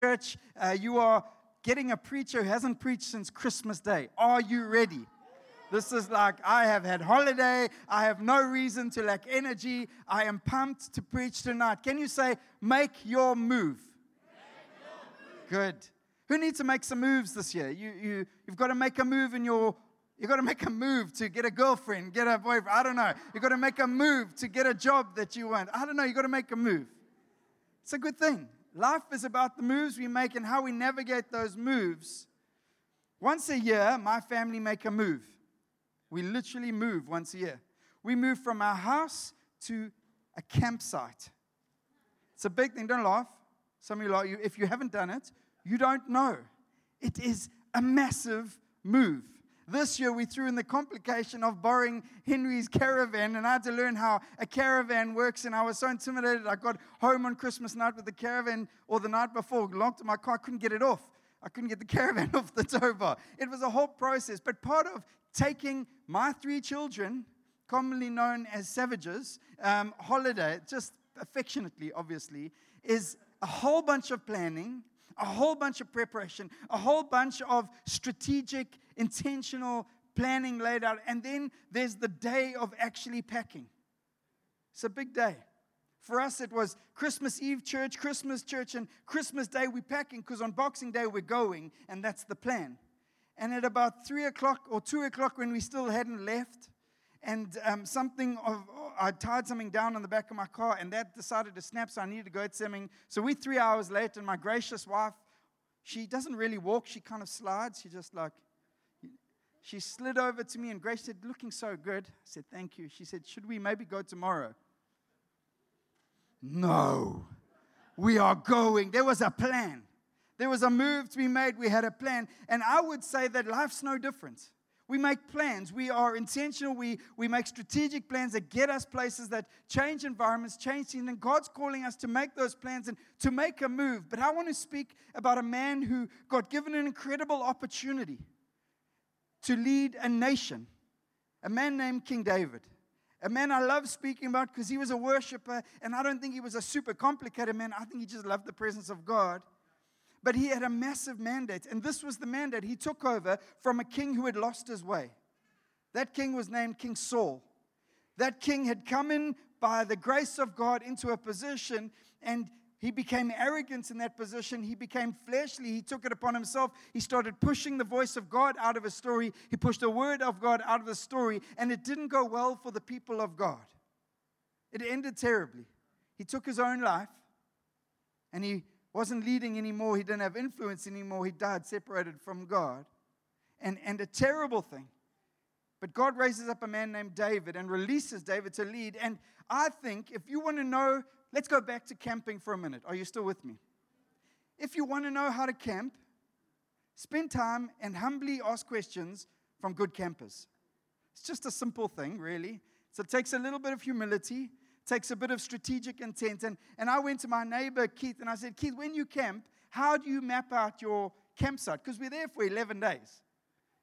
church, uh, you are getting a preacher who hasn't preached since Christmas Day. Are you ready? This is like, I have had holiday. I have no reason to lack energy. I am pumped to preach tonight. Can you say, make your move? Good. Who needs to make some moves this year? You, you, you've got to make a move in your You've got to make a move to get a girlfriend, get a boyfriend. I don't know. You've got to make a move to get a job that you want. I don't know. You've got to make a move. It's a good thing. Life is about the moves we make and how we navigate those moves. Once a year, my family make a move. We literally move once a year. We move from our house to a campsite. It's a big thing. Don't laugh. Some of you laugh. If you haven't done it, you don't know. It is a massive move. This year, we threw in the complication of borrowing Henry's caravan, and I had to learn how a caravan works. And I was so intimidated. I got home on Christmas night with the caravan, or the night before, locked in my car, couldn't get it off. I couldn't get the caravan off the tow bar. It was a whole process. But part of taking my three children, commonly known as savages, um, holiday, just affectionately, obviously, is a whole bunch of planning, a whole bunch of preparation, a whole bunch of strategic, intentional planning laid out. And then there's the day of actually packing. It's a big day. For us, it was Christmas Eve church, Christmas church, and Christmas Day we're packing because on Boxing Day we're going, and that's the plan. And at about three o'clock or two o'clock, when we still hadn't left, and um, something of I tied something down on the back of my car, and that decided to snap, so I needed to go at something. So we three hours late, and my gracious wife, she doesn't really walk; she kind of slides. She just like she slid over to me, and Grace said, "Looking so good." I said, "Thank you." She said, "Should we maybe go tomorrow?" No, we are going. There was a plan. There was a move to be made. We had a plan. And I would say that life's no different. We make plans. We are intentional. We, we make strategic plans that get us places that change environments, change things. And God's calling us to make those plans and to make a move. But I want to speak about a man who got given an incredible opportunity to lead a nation, a man named King David. A man I love speaking about because he was a worshiper, and I don't think he was a super complicated man. I think he just loved the presence of God. But he had a massive mandate, and this was the mandate he took over from a king who had lost his way. That king was named King Saul. That king had come in by the grace of God into a position, and he became arrogant in that position. He became fleshly. He took it upon himself. He started pushing the voice of God out of his story. He pushed the word of God out of the story, and it didn't go well for the people of God. It ended terribly. He took his own life, and he wasn't leading anymore. He didn't have influence anymore. He died separated from God. And, and a terrible thing. But God raises up a man named David and releases David to lead. And I think if you want to know, let's go back to camping for a minute. Are you still with me? If you want to know how to camp, spend time and humbly ask questions from good campers. It's just a simple thing, really. So it takes a little bit of humility takes a bit of strategic intent. And, and I went to my neighbor, Keith, and I said, Keith, when you camp, how do you map out your campsite? Because we're there for 11 days.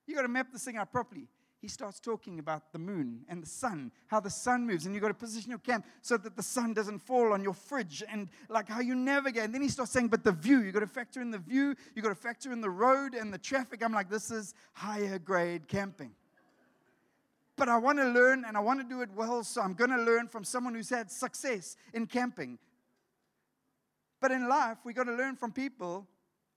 You got to map this thing out properly. He starts talking about the moon and the sun, how the sun moves, and you got to position your camp so that the sun doesn't fall on your fridge, and like how you navigate. And then he starts saying, but the view, you got to factor in the view, you got to factor in the road and the traffic. I'm like, this is higher grade camping but I want to learn and I want to do it well, so I'm going to learn from someone who's had success in camping. But in life, we got to learn from people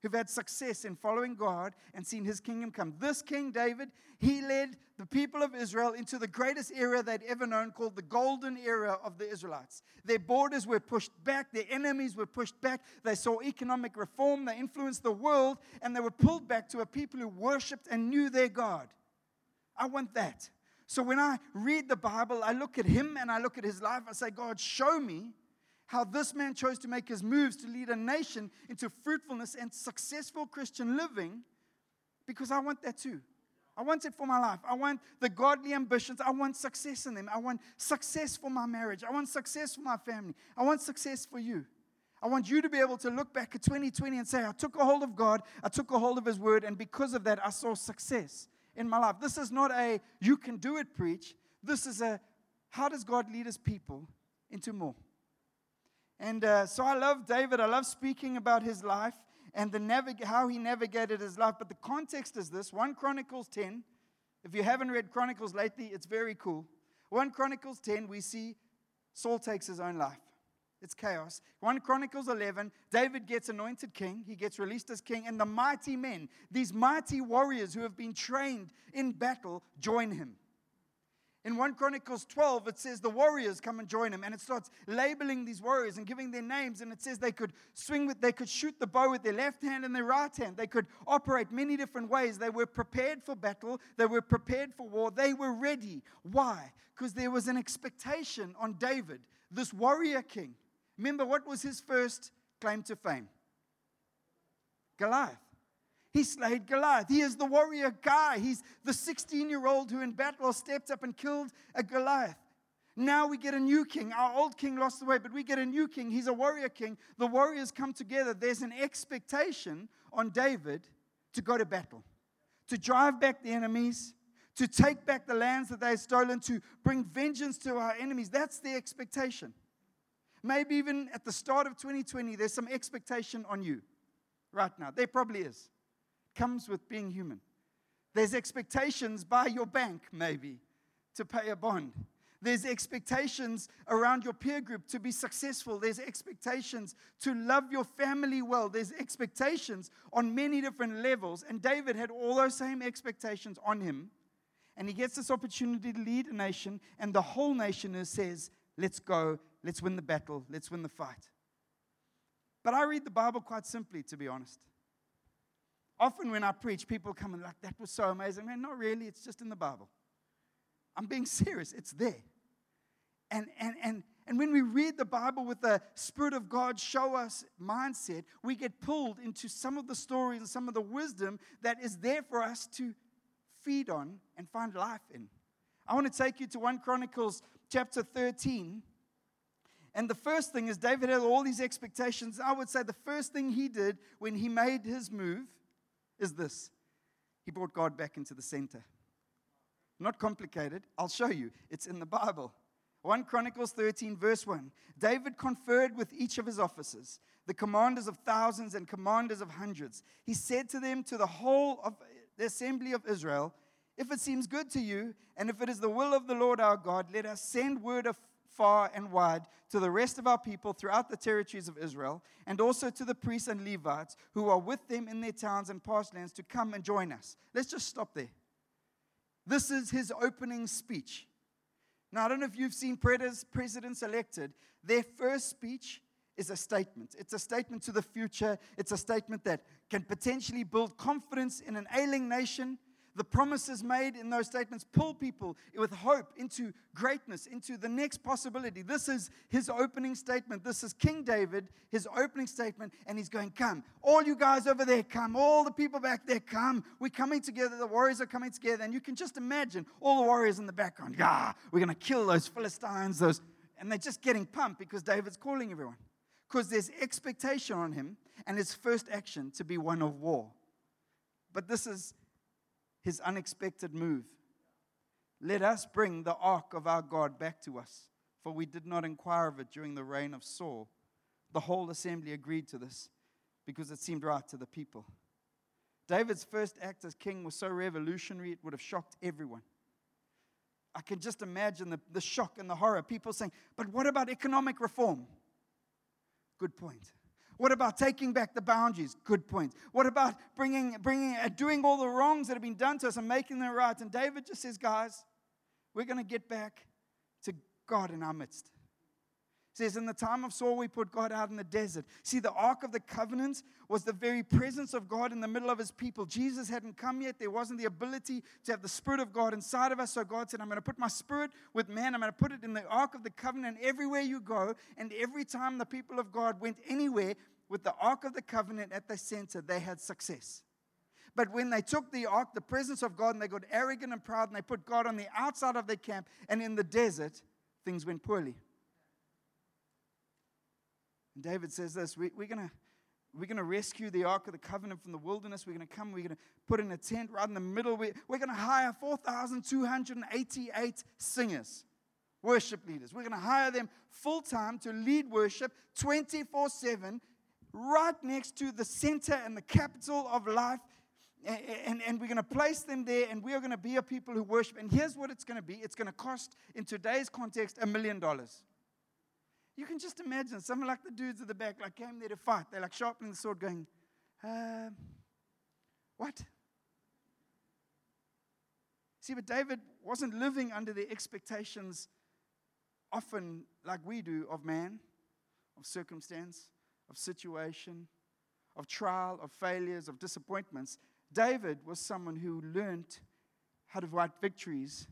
who've had success in following God and seen his kingdom come. This King David, he led the people of Israel into the greatest era they'd ever known, called the golden era of the Israelites. Their borders were pushed back, their enemies were pushed back. They saw economic reform, they influenced the world, and they were pulled back to a people who worshiped and knew their God. I want that. So when I read the Bible, I look at him and I look at his life. I say, God, show me how this man chose to make his moves to lead a nation into fruitfulness and successful Christian living because I want that too. I want it for my life. I want the godly ambitions. I want success in them. I want success for my marriage. I want success for my family. I want success for you. I want you to be able to look back at 2020 and say, I took a hold of God, I took a hold of His word, and because of that, I saw success in my life. This is not a you can do it preach. This is a how does God lead his people into more? And uh, so I love David. I love speaking about his life. and the navig- how he navigated his life. But the context is this 1 Chronicles 10. If you haven't read Chronicles lately, it's very cool. 1 Chronicles 10, we see Saul takes his own life. It's chaos. 1 Chronicles 11, David gets anointed king. He gets released as king, and the mighty men, these mighty warriors who have been trained in battle, join him. In 1 Chronicles 12, it says the warriors come and join him, and it starts labeling these warriors and giving their names. And it says they could swing with, they could shoot the bow with their left hand and their right hand. They could operate many different ways. They were prepared for battle, they were prepared for war, they were ready. Why? Because there was an expectation on David, this warrior king. Remember, what was his first claim to fame? Goliath. He slayed Goliath. He is the warrior guy. He's the 16 year old who in battle stepped up and killed a Goliath. Now we get a new king. Our old king lost the way, but we get a new king. He's a warrior king. The warriors come together. There's an expectation on David to go to battle, to drive back the enemies, to take back the lands that they've stolen, to bring vengeance to our enemies. That's the expectation. Maybe even at the start of 2020, there's some expectation on you right now. There probably is comes with being human. There's expectations by your bank, maybe, to pay a bond. There's expectations around your peer group to be successful. There's expectations to love your family well. There's expectations on many different levels. And David had all those same expectations on him. And he gets this opportunity to lead a nation, and the whole nation says, Let's go, let's win the battle, let's win the fight. But I read the Bible quite simply, to be honest. Often when I preach, people come and like, that was so amazing. Man, not really, it's just in the Bible. I'm being serious, it's there. And, and, and, and when we read the Bible with the Spirit of God show us mindset, we get pulled into some of the stories and some of the wisdom that is there for us to feed on and find life in. I want to take you to 1 Chronicles chapter 13. And the first thing is, David had all these expectations. I would say the first thing he did when he made his move is this He brought God back into the center. Not complicated. I'll show you. It's in the Bible. 1 Chronicles 13, verse 1. David conferred with each of his officers, the commanders of thousands and commanders of hundreds. He said to them, to the whole of the assembly of Israel, If it seems good to you, and if it is the will of the Lord our God, let us send word of far and wide to the rest of our people throughout the territories of Israel, and also to the priests and Levites who are with them in their towns and lands to come and join us. Let's just stop there. This is his opening speech. Now, I don't know if you've seen presidents elected, their first speech is a statement. It's a statement to the future. It's a statement that can potentially build confidence in an ailing nation the promises made in those statements pull people with hope into greatness, into the next possibility. This is his opening statement. This is King David, his opening statement, and he's going, Come. All you guys over there, come. All the people back there, come. We're coming together. The warriors are coming together. And you can just imagine all the warriors in the background. Yeah, we're going to kill those Philistines, those. And they're just getting pumped because David's calling everyone. Because there's expectation on him and his first action to be one of war. But this is his unexpected move. Let us bring the ark of our God back to us, for we did not inquire of it during the reign of Saul. The whole assembly agreed to this because it seemed right to the people. David's first act as king was so revolutionary, it would have shocked everyone. I can just imagine the, the shock and the horror. People saying, But what about economic reform? Good point. What about taking back the boundaries? Good point. What about bringing, bringing, uh, doing all the wrongs that have been done to us and making them right? And David just says, guys, we're going to get back to God in our midst. He says, in the time of Saul, we put God out in the desert. See, the Ark of the Covenant was the very presence of God in the middle of his people. Jesus hadn't come yet. There wasn't the ability to have the Spirit of God inside of us. So God said, I'm going to put my Spirit with man. I'm going to put it in the Ark of the Covenant everywhere you go. And every time the people of God went anywhere, with the Ark of the Covenant at the center, they had success. But when they took the ark, the presence of God, and they got arrogant and proud, and they put God on the outside of their camp and in the desert, things went poorly. And David says this we, are going to we're going to rescue the Ark of the Covenant from the wilderness. We're going to come. We're going to put in a tent right in the middle. We're, we're going to hire 4,288 singers, worship leaders. We're going to hire them full time to lead worship 24 7 right next to the center and the capital of life. And, and, and we're going to place them there, and we are going to be a people who worship. And here's what it's going to be it's going to cost, in today's context, a million dollars. You can just imagine someone like the dudes at the back, like came there to fight. They're like sharpening the sword, going, uh, What? See, but David wasn't living under the expectations, often like we do, of man, of circumstance, of situation, of trial, of failures, of disappointments. David was someone who learned how to write victories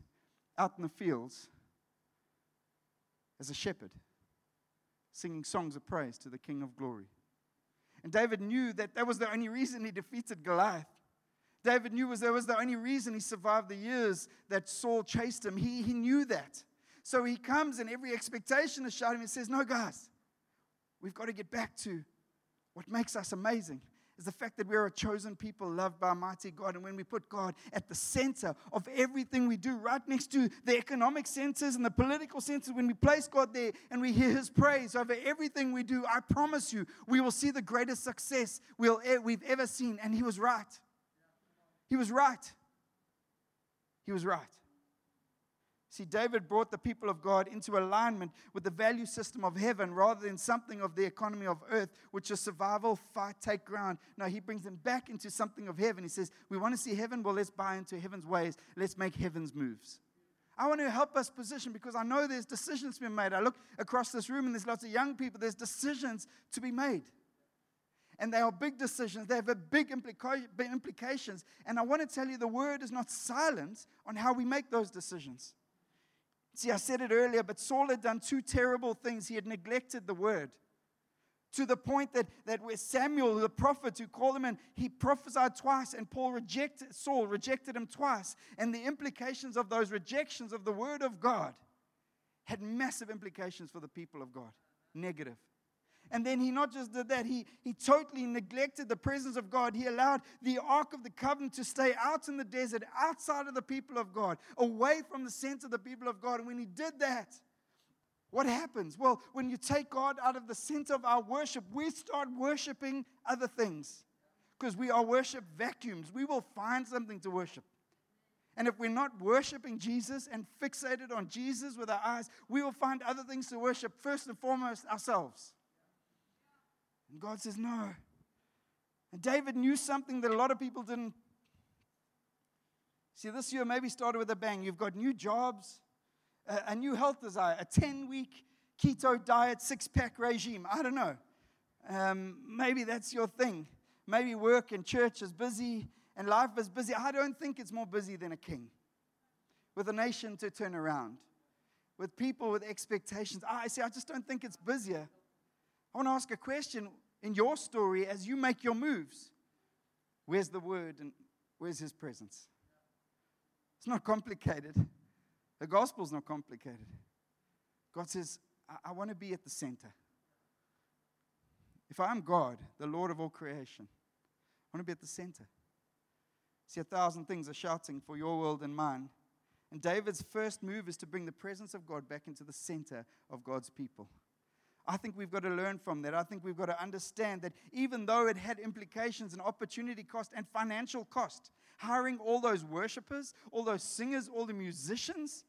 out in the fields as a shepherd, singing songs of praise to the King of glory. And David knew that that was the only reason he defeated Goliath. David knew was that was the only reason he survived the years that Saul chased him. He, he knew that. So he comes and every expectation is shouting and says, No, guys, we've got to get back to what makes us amazing is the fact that we're a chosen people loved by mighty God. And when we put God at the center of everything we do, right next to the economic centers and the political centers, when we place God there and we hear His praise over everything we do, I promise you, we will see the greatest success we'll, we've ever seen. And He was right. He was right. He was right. See, David brought the people of God into alignment with the value system of heaven rather than something of the economy of earth, which is survival, fight, take ground. Now he brings them back into something of heaven. He says, We want to see heaven? Well, let's buy into heaven's ways. Let's make heaven's moves. I want to help us position because I know there's decisions to be made. I look across this room and there's lots of young people, there's decisions to be made. And they are big decisions, they have big implica- implications. And I want to tell you the word is not silent on how we make those decisions. See, I said it earlier, but Saul had done two terrible things. He had neglected the word to the point that, that where Samuel, the prophet who called him in, he prophesied twice, and Paul rejected Saul, rejected him twice. And the implications of those rejections of the word of God had massive implications for the people of God. Negative. And then he not just did that, he, he totally neglected the presence of God. He allowed the Ark of the Covenant to stay out in the desert, outside of the people of God, away from the center of the people of God. And when he did that, what happens? Well, when you take God out of the center of our worship, we start worshiping other things because we are worship vacuums. We will find something to worship. And if we're not worshiping Jesus and fixated on Jesus with our eyes, we will find other things to worship, first and foremost, ourselves. And God says, No. And David knew something that a lot of people didn't. See, this year maybe started with a bang. You've got new jobs, a, a new health desire, a 10 week keto diet, six pack regime. I don't know. Um, maybe that's your thing. Maybe work and church is busy and life is busy. I don't think it's more busy than a king with a nation to turn around, with people with expectations. I see, I just don't think it's busier I want to ask a question in your story as you make your moves. Where's the word and where's his presence? It's not complicated. The gospel's not complicated. God says, I, I want to be at the center. If I'm God, the Lord of all creation, I want to be at the center. See, a thousand things are shouting for your world and mine. And David's first move is to bring the presence of God back into the center of God's people. I think we've got to learn from that. I think we've got to understand that even though it had implications and opportunity cost and financial cost, hiring all those worshipers, all those singers, all the musicians,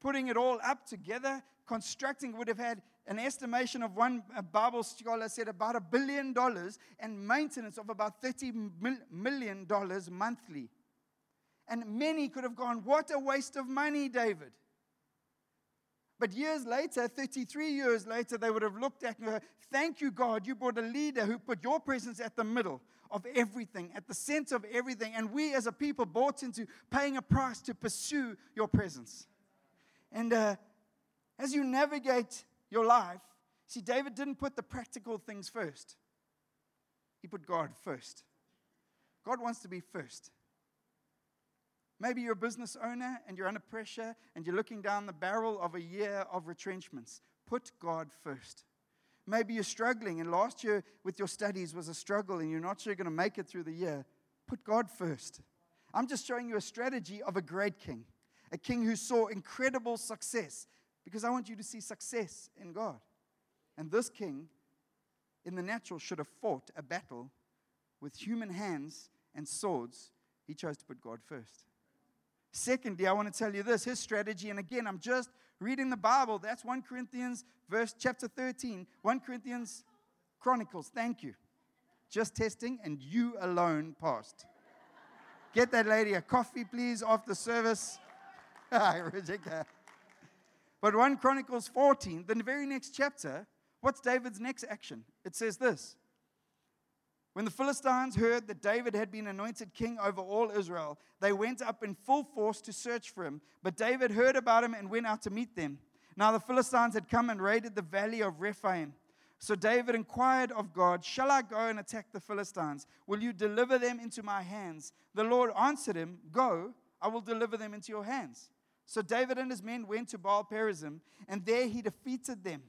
putting it all up together, constructing would have had an estimation of one Bible scholar said about a billion dollars and maintenance of about $30 million monthly. And many could have gone, What a waste of money, David. But years later, 33 years later, they would have looked at her, thank you, God, you brought a leader who put your presence at the middle of everything, at the center of everything. And we as a people bought into paying a price to pursue your presence. And uh, as you navigate your life, see, David didn't put the practical things first, he put God first. God wants to be first. Maybe you're a business owner and you're under pressure and you're looking down the barrel of a year of retrenchments. Put God first. Maybe you're struggling and last year with your studies was a struggle and you're not sure you're going to make it through the year. Put God first. I'm just showing you a strategy of a great king, a king who saw incredible success because I want you to see success in God. And this king in the natural should have fought a battle with human hands and swords, he chose to put God first. Secondly, I want to tell you this his strategy, and again, I'm just reading the Bible. That's 1 Corinthians, verse chapter 13. 1 Corinthians Chronicles. Thank you. Just testing, and you alone passed. Get that lady a coffee, please, after service. Ah, but 1 Chronicles 14, the very next chapter, what's David's next action? It says this when the Philistines heard that David had been anointed king over all Israel, they went up in full force to search for him. But David heard about him and went out to meet them. Now the Philistines had come and raided the valley of Rephaim. So David inquired of God, Shall I go and attack the Philistines? Will you deliver them into my hands? The Lord answered him, Go, I will deliver them into your hands. So David and his men went to Baal Perazim, and there he defeated them.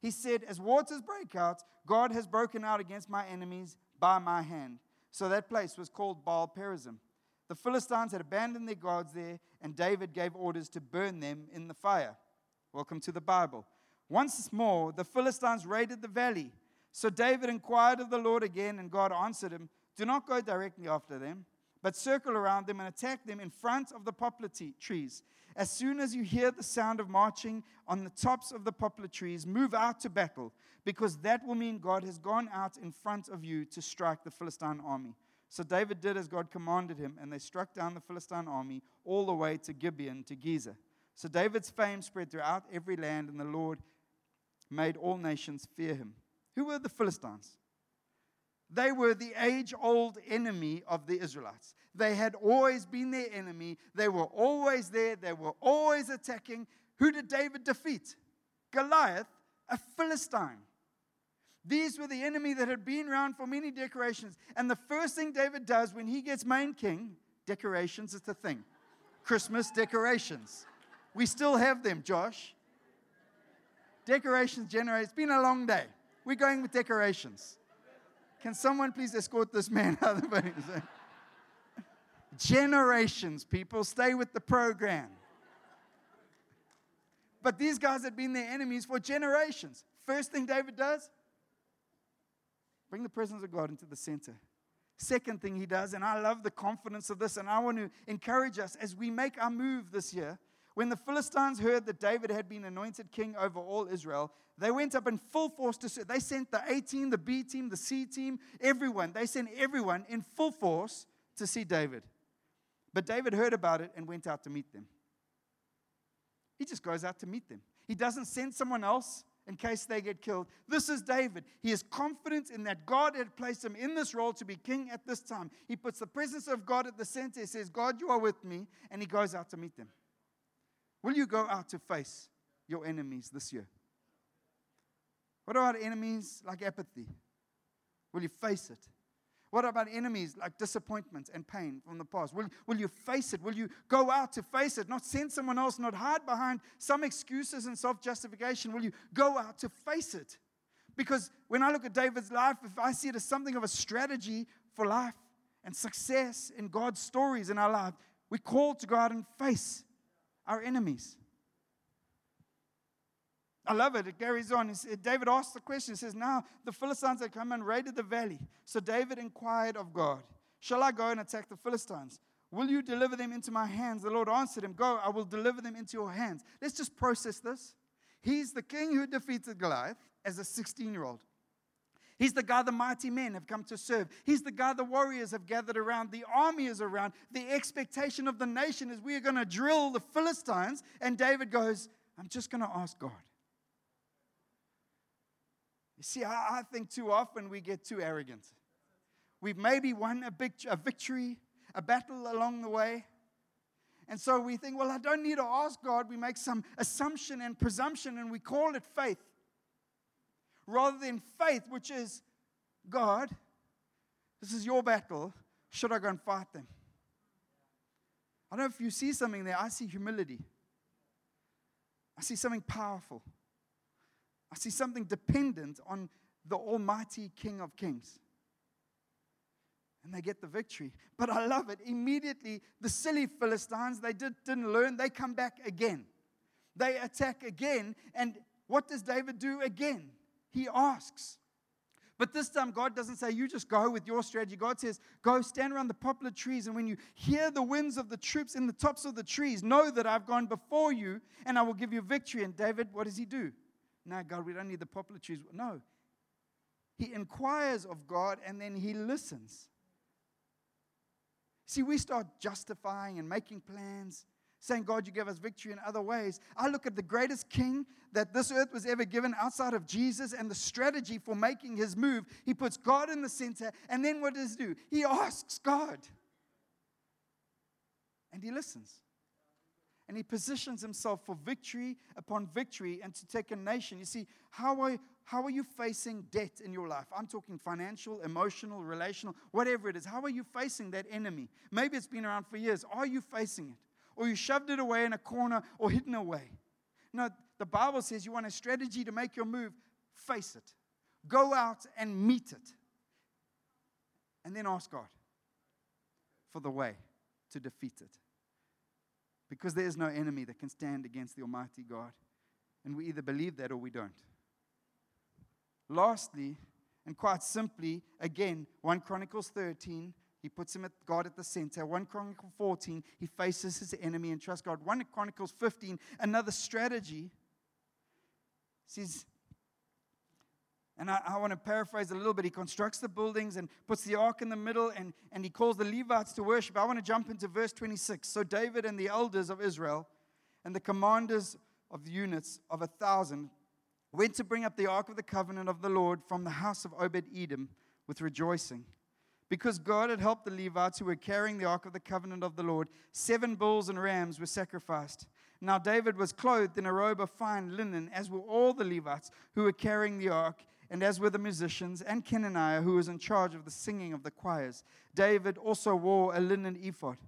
He said, As waters break out, God has broken out against my enemies by my hand. So that place was called Baal Perazim. The Philistines had abandoned their gods there, and David gave orders to burn them in the fire. Welcome to the Bible. Once more, the Philistines raided the valley. So David inquired of the Lord again, and God answered him Do not go directly after them, but circle around them and attack them in front of the poplar t- trees. As soon as you hear the sound of marching on the tops of the poplar trees, move out to battle, because that will mean God has gone out in front of you to strike the Philistine army. So David did as God commanded him, and they struck down the Philistine army all the way to Gibeon to Gezer. So David's fame spread throughout every land, and the Lord made all nations fear him. Who were the Philistines? They were the age old enemy of the Israelites. They had always been their enemy. They were always there. They were always attacking. Who did David defeat? Goliath, a Philistine. These were the enemy that had been around for many decorations. And the first thing David does when he gets main king, decorations is the thing. Christmas decorations. We still have them, Josh. Decorations generate. It's been a long day. We're going with decorations. Can someone please escort this man out of the building? Generations, people, stay with the program. But these guys had been their enemies for generations. First thing David does, bring the presence of God into the center. Second thing he does, and I love the confidence of this, and I want to encourage us as we make our move this year. When the Philistines heard that David had been anointed king over all Israel, they went up in full force to see. they sent the A team, the B team, the C team, everyone. They sent everyone in full force to see David. But David heard about it and went out to meet them. He just goes out to meet them. He doesn't send someone else in case they get killed. This is David. He is confident in that God had placed him in this role to be king at this time. He puts the presence of God at the center. He says, God, you are with me. And he goes out to meet them. Will you go out to face your enemies this year? What about enemies like apathy? Will you face it? What about enemies like disappointment and pain from the past? Will, will you face it? Will you go out to face it? Not send someone else, not hide behind some excuses and self justification. Will you go out to face it? Because when I look at David's life, if I see it as something of a strategy for life and success in God's stories in our life, we call to God and face our enemies. I love it. It carries on. David asks the question. He says, Now the Philistines had come and raided the valley. So David inquired of God, Shall I go and attack the Philistines? Will you deliver them into my hands? The Lord answered him, Go, I will deliver them into your hands. Let's just process this. He's the king who defeated Goliath as a 16 year old. He's the guy the mighty men have come to serve. He's the guy the warriors have gathered around. The army is around. The expectation of the nation is we are going to drill the Philistines. And David goes, I'm just going to ask God. You see, I, I think too often we get too arrogant. We've maybe won a, big, a victory, a battle along the way. And so we think, well, I don't need to ask God. We make some assumption and presumption and we call it faith rather than faith, which is God, this is your battle. Should I go and fight them? I don't know if you see something there. I see humility. I see something powerful. I see something dependent on the Almighty King of Kings. And they get the victory. But I love it. Immediately, the silly Philistines, they did, didn't learn, they come back again. They attack again. And what does David do again? He asks But this time, God doesn't say, you just go with your strategy. God says, go stand around the poplar trees, and when you hear the winds of the troops in the tops of the trees, know that I've gone before you and I will give you victory. And David, what does he do? No, God, we don't need the poplar trees. No. He inquires of God and then he listens. See, we start justifying and making plans saying, God, you give us victory in other ways. I look at the greatest king that this earth was ever given outside of Jesus and the strategy for making his move. He puts God in the center, and then what does he do? He asks God. And he listens. And he positions himself for victory upon victory and to take a nation. You see, how are, how are you facing debt in your life? I'm talking financial, emotional, relational, whatever it is. How are you facing that enemy? Maybe it's been around for years. Are you facing it? Or you shoved it away in a corner or hidden away. No, the Bible says you want a strategy to make your move, face it. Go out and meet it. And then ask God for the way to defeat it. Because there is no enemy that can stand against the Almighty God. And we either believe that or we don't. Lastly, and quite simply, again, 1 Chronicles 13, he puts him at God at the center. 1 Chronicles 14, he faces his enemy and trusts God. 1 Chronicles 15, another strategy says, and I, I want to paraphrase a little bit. He constructs the buildings and puts the ark in the middle, and, and he calls the Levites to worship. I want to jump into verse 26. So David and the elders of Israel and the commanders of the units of a thousand went to bring up the ark of the covenant of the Lord from the house of Obed Edom with rejoicing. Because God had helped the Levites who were carrying the ark of the covenant of the Lord, seven bulls and rams were sacrificed. Now David was clothed in a robe of fine linen, as were all the Levites who were carrying the ark, and as were the musicians, and Kenaniah, who was in charge of the singing of the choirs. David also wore a linen ephod.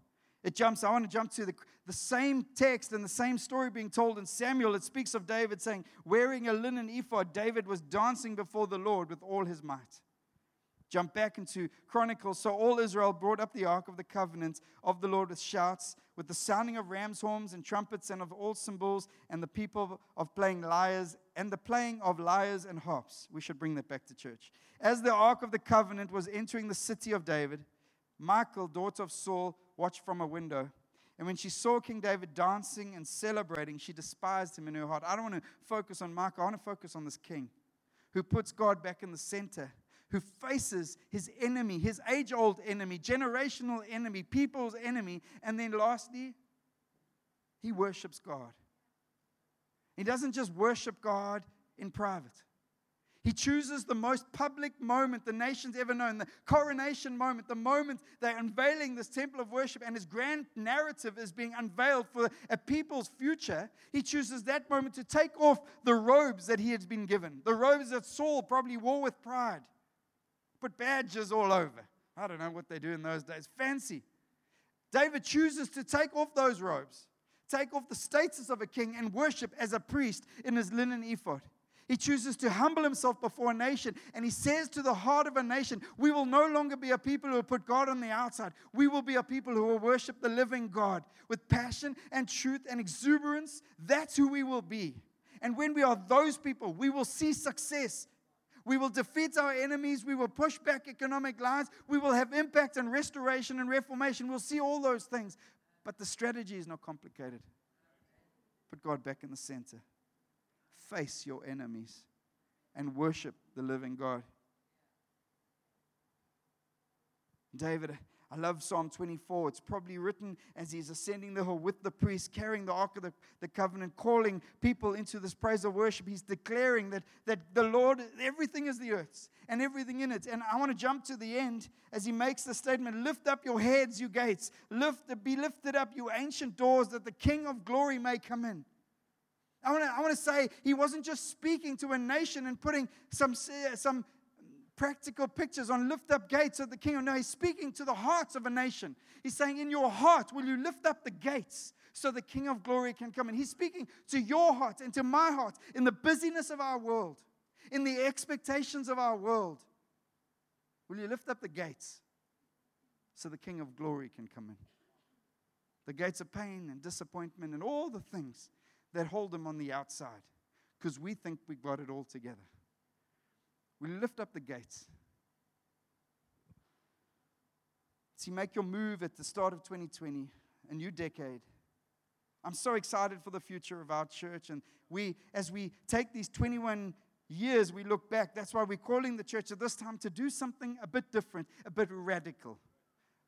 It jumps, I want to jump to the, the same text and the same story being told in Samuel. It speaks of David saying, Wearing a linen ephod, David was dancing before the Lord with all his might. Jump back into Chronicles. So all Israel brought up the ark of the covenant of the Lord with shouts, with the sounding of ram's horns and trumpets and of all cymbals, and the people of playing lyres and the playing of lyres and harps. We should bring that back to church. As the ark of the covenant was entering the city of David, Michal, daughter of Saul, watched from a window. And when she saw King David dancing and celebrating, she despised him in her heart. I don't want to focus on Michal. I want to focus on this king who puts God back in the center who faces his enemy, his age old enemy, generational enemy, people's enemy. And then lastly, he worships God. He doesn't just worship God in private. He chooses the most public moment the nation's ever known, the coronation moment, the moment they're unveiling this temple of worship and his grand narrative is being unveiled for a people's future. He chooses that moment to take off the robes that he had been given, the robes that Saul probably wore with pride put badges all over. I don't know what they do in those days. Fancy. David chooses to take off those robes, take off the status of a king, and worship as a priest in his linen ephod. He chooses to humble himself before a nation, and he says to the heart of a nation, We will no longer be a people who put God on the outside. We will be a people who will worship the living God with passion and truth and exuberance. That's who we will be. And when we are those people, we will see success we will defeat our enemies. We will push back economic lines. We will have impact and restoration and reformation. We'll see all those things. But the strategy is not complicated. Put God back in the center. Face your enemies and worship the living God. David I love Psalm 24. It's probably written as he's ascending the hill with the priest, carrying the Ark of the, the Covenant, calling people into this praise of worship. He's declaring that, that the Lord, everything is the earth's and everything in it. And I want to jump to the end as he makes the statement Lift up your heads, you gates. Lift, be lifted up, you ancient doors, that the King of glory may come in. I want, to, I want to say he wasn't just speaking to a nation and putting some, some practical pictures on lift up gates of the kingdom. No, he's speaking to the hearts of a nation. He's saying, In your heart, will you lift up the gates so the King of glory can come in? He's speaking to your heart and to my heart in the busyness of our world, in the expectations of our world. Will you lift up the gates so the King of glory can come in? The gates of pain and disappointment and all the things that hold him on the outside because we think we've got it all together. We lift up the gates. See, make your move at the start of 2020, a new decade. I'm so excited for the future of our church. And we, as we take these 21 years, we look back. That's why we're calling the church at this time to do something a bit different, a bit radical.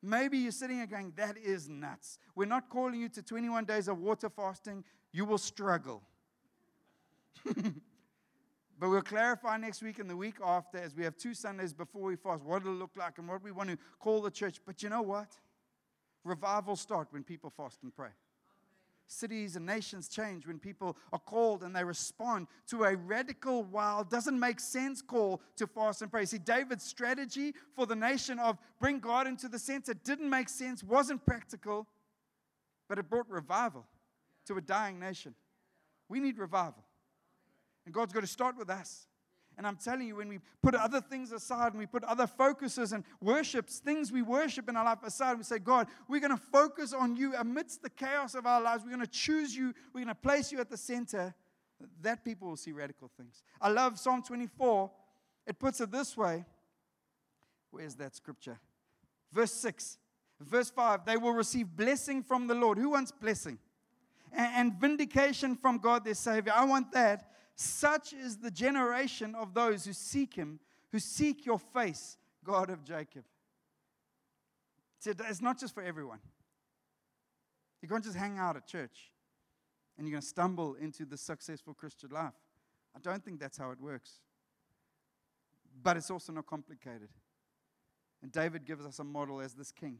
Maybe you're sitting here going, that is nuts. We're not calling you to 21 days of water fasting. You will struggle. but we'll clarify next week and the week after as we have two Sundays before we fast what it'll look like and what we want to call the church. But you know what? Revival start when people fast and pray. Cities and nations change when people are called and they respond to a radical, wild, doesn't make sense call to fast and pray. See, David's strategy for the nation of bring God into the center didn't make sense, wasn't practical, but it brought revival to a dying nation. We need revival. And God's got to start with us. And I'm telling you, when we put other things aside and we put other focuses and worships, things we worship in our life aside, we say, God, we're going to focus on you amidst the chaos of our lives. We're going to choose you. We're going to place you at the center. That people will see radical things. I love Psalm 24. It puts it this way. Where's that scripture? Verse 6. Verse 5 They will receive blessing from the Lord. Who wants blessing? And vindication from God, their Savior. I want that. Such is the generation of those who seek him, who seek your face, God of Jacob. It's not just for everyone. You can't just hang out at church and you're going to stumble into the successful Christian life. I don't think that's how it works. But it's also not complicated. And David gives us a model as this king.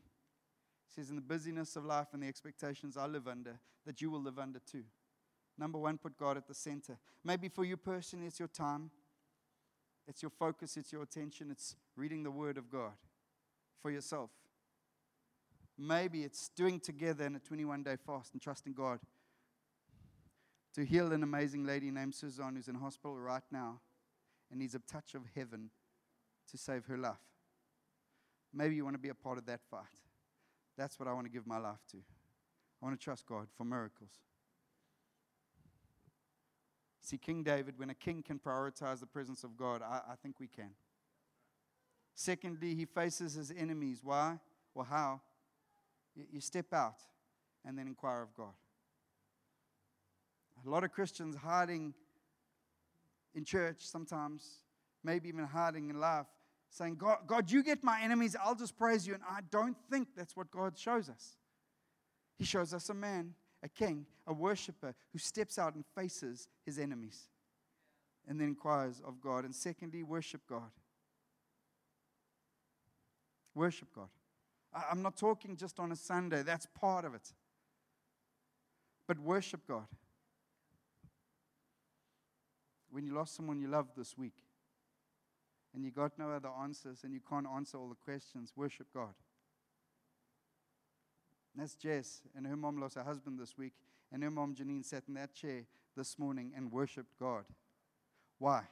He says, In the busyness of life and the expectations I live under, that you will live under too. Number one, put God at the center. Maybe for you personally, it's your time, it's your focus, it's your attention, it's reading the Word of God for yourself. Maybe it's doing together in a 21 day fast and trusting God to heal an amazing lady named Suzanne who's in hospital right now and needs a touch of heaven to save her life. Maybe you want to be a part of that fight. That's what I want to give my life to. I want to trust God for miracles. See, King David, when a king can prioritize the presence of God, I, I think we can. Secondly, he faces his enemies. Why? Well, how? You, you step out and then inquire of God. A lot of Christians hiding in church sometimes, maybe even hiding in life, saying, God, God, you get my enemies, I'll just praise you. And I don't think that's what God shows us. He shows us a man a king, a worshiper who steps out and faces his enemies and then inquires of God. And secondly, worship God. Worship God. I'm not talking just on a Sunday, that's part of it. But worship God. When you lost someone you loved this week and you got no other answers and you can't answer all the questions, worship God. That's Jess, and her mom lost her husband this week, and her mom Janine sat in that chair this morning and worshipped God. Why?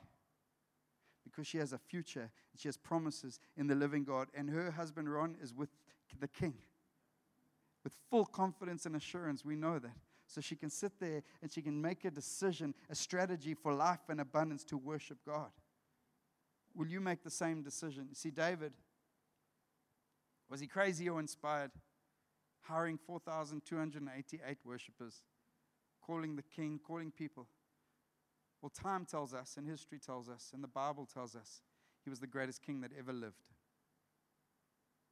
Because she has a future, she has promises in the living God, and her husband Ron is with the King. With full confidence and assurance, we know that. So she can sit there and she can make a decision, a strategy for life and abundance to worship God. Will you make the same decision? See, David, was he crazy or inspired? Hiring 4,288 worshippers, calling the king, calling people. Well, time tells us, and history tells us, and the Bible tells us, he was the greatest king that ever lived.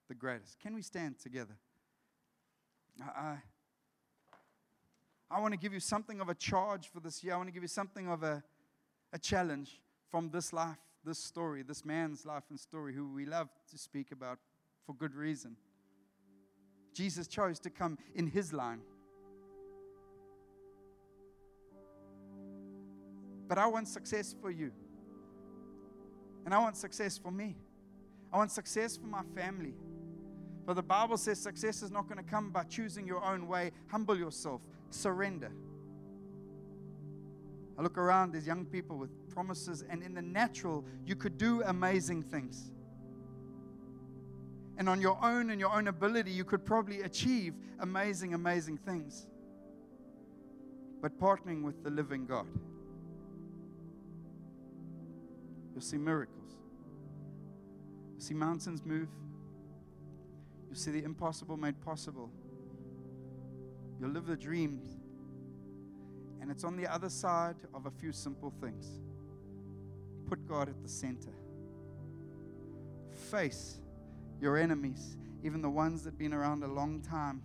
The greatest. Can we stand together? I, I want to give you something of a charge for this year. I want to give you something of a, a challenge from this life, this story, this man's life and story, who we love to speak about for good reason. Jesus chose to come in his line. But I want success for you. And I want success for me. I want success for my family. But the Bible says success is not going to come by choosing your own way. Humble yourself, surrender. I look around, there's young people with promises, and in the natural, you could do amazing things and on your own and your own ability, you could probably achieve amazing, amazing things. But partnering with the living God, you'll see miracles. You'll see mountains move. You'll see the impossible made possible. You'll live the dreams. And it's on the other side of a few simple things. Put God at the center. Face your enemies, even the ones that have been around a long time,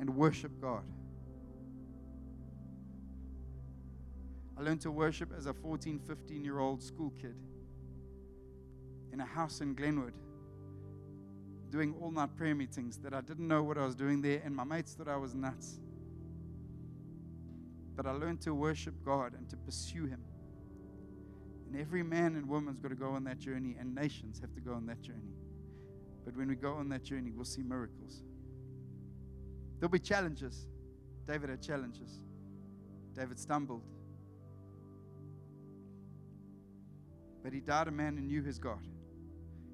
and worship God. I learned to worship as a 14, 15 year old school kid in a house in Glenwood, doing all night prayer meetings that I didn't know what I was doing there, and my mates thought I was nuts. But I learned to worship God and to pursue Him. And every man and woman's got to go on that journey, and nations have to go on that journey. But when we go on that journey, we'll see miracles. There'll be challenges. David had challenges. David stumbled. But he died a man who knew his God.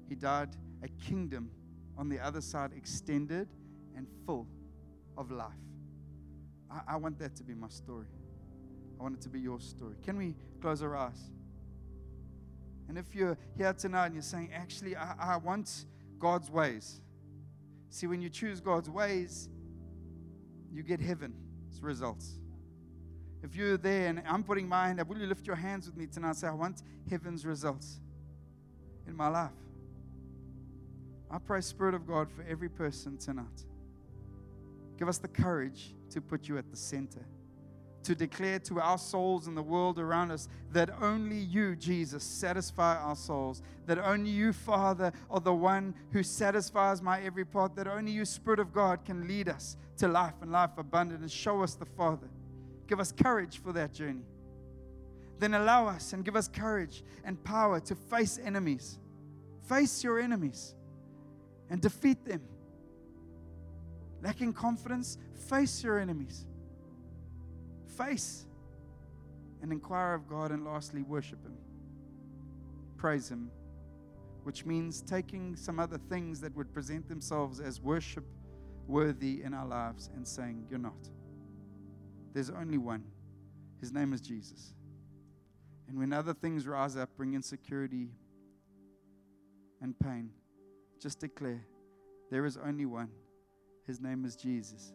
He died a kingdom on the other side, extended and full of life. I, I want that to be my story. I want it to be your story. Can we close our eyes? And if you're here tonight and you're saying, actually, I, I want God's ways. See, when you choose God's ways, you get heaven's results. If you're there and I'm putting my hand up, will you lift your hands with me tonight? Say, I want heaven's results in my life. I pray, Spirit of God, for every person tonight. Give us the courage to put you at the center, to declare to our souls and the world around us that only you, Jesus, satisfy our souls, that only you, Father, are the one who satisfies my every part, that only you, Spirit of God, can lead us to life and life abundant and show us the Father. Give us courage for that journey. Then allow us and give us courage and power to face enemies. Face your enemies and defeat them. Lacking confidence, face your enemies. Face and inquire of God, and lastly, worship Him. Praise Him, which means taking some other things that would present themselves as worship worthy in our lives and saying, You're not. There's only one. His name is Jesus. And when other things rise up, bring insecurity and pain, just declare there is only one. His name is Jesus.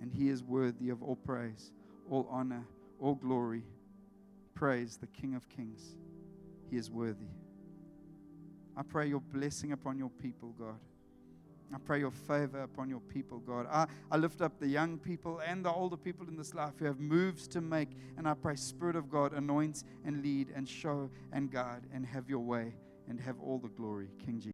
And he is worthy of all praise, all honor, all glory. Praise the King of Kings. He is worthy. I pray your blessing upon your people, God. I pray your favor upon your people, God. I, I lift up the young people and the older people in this life who have moves to make. And I pray, Spirit of God, anoint and lead and show and guide and have your way and have all the glory, King Jesus.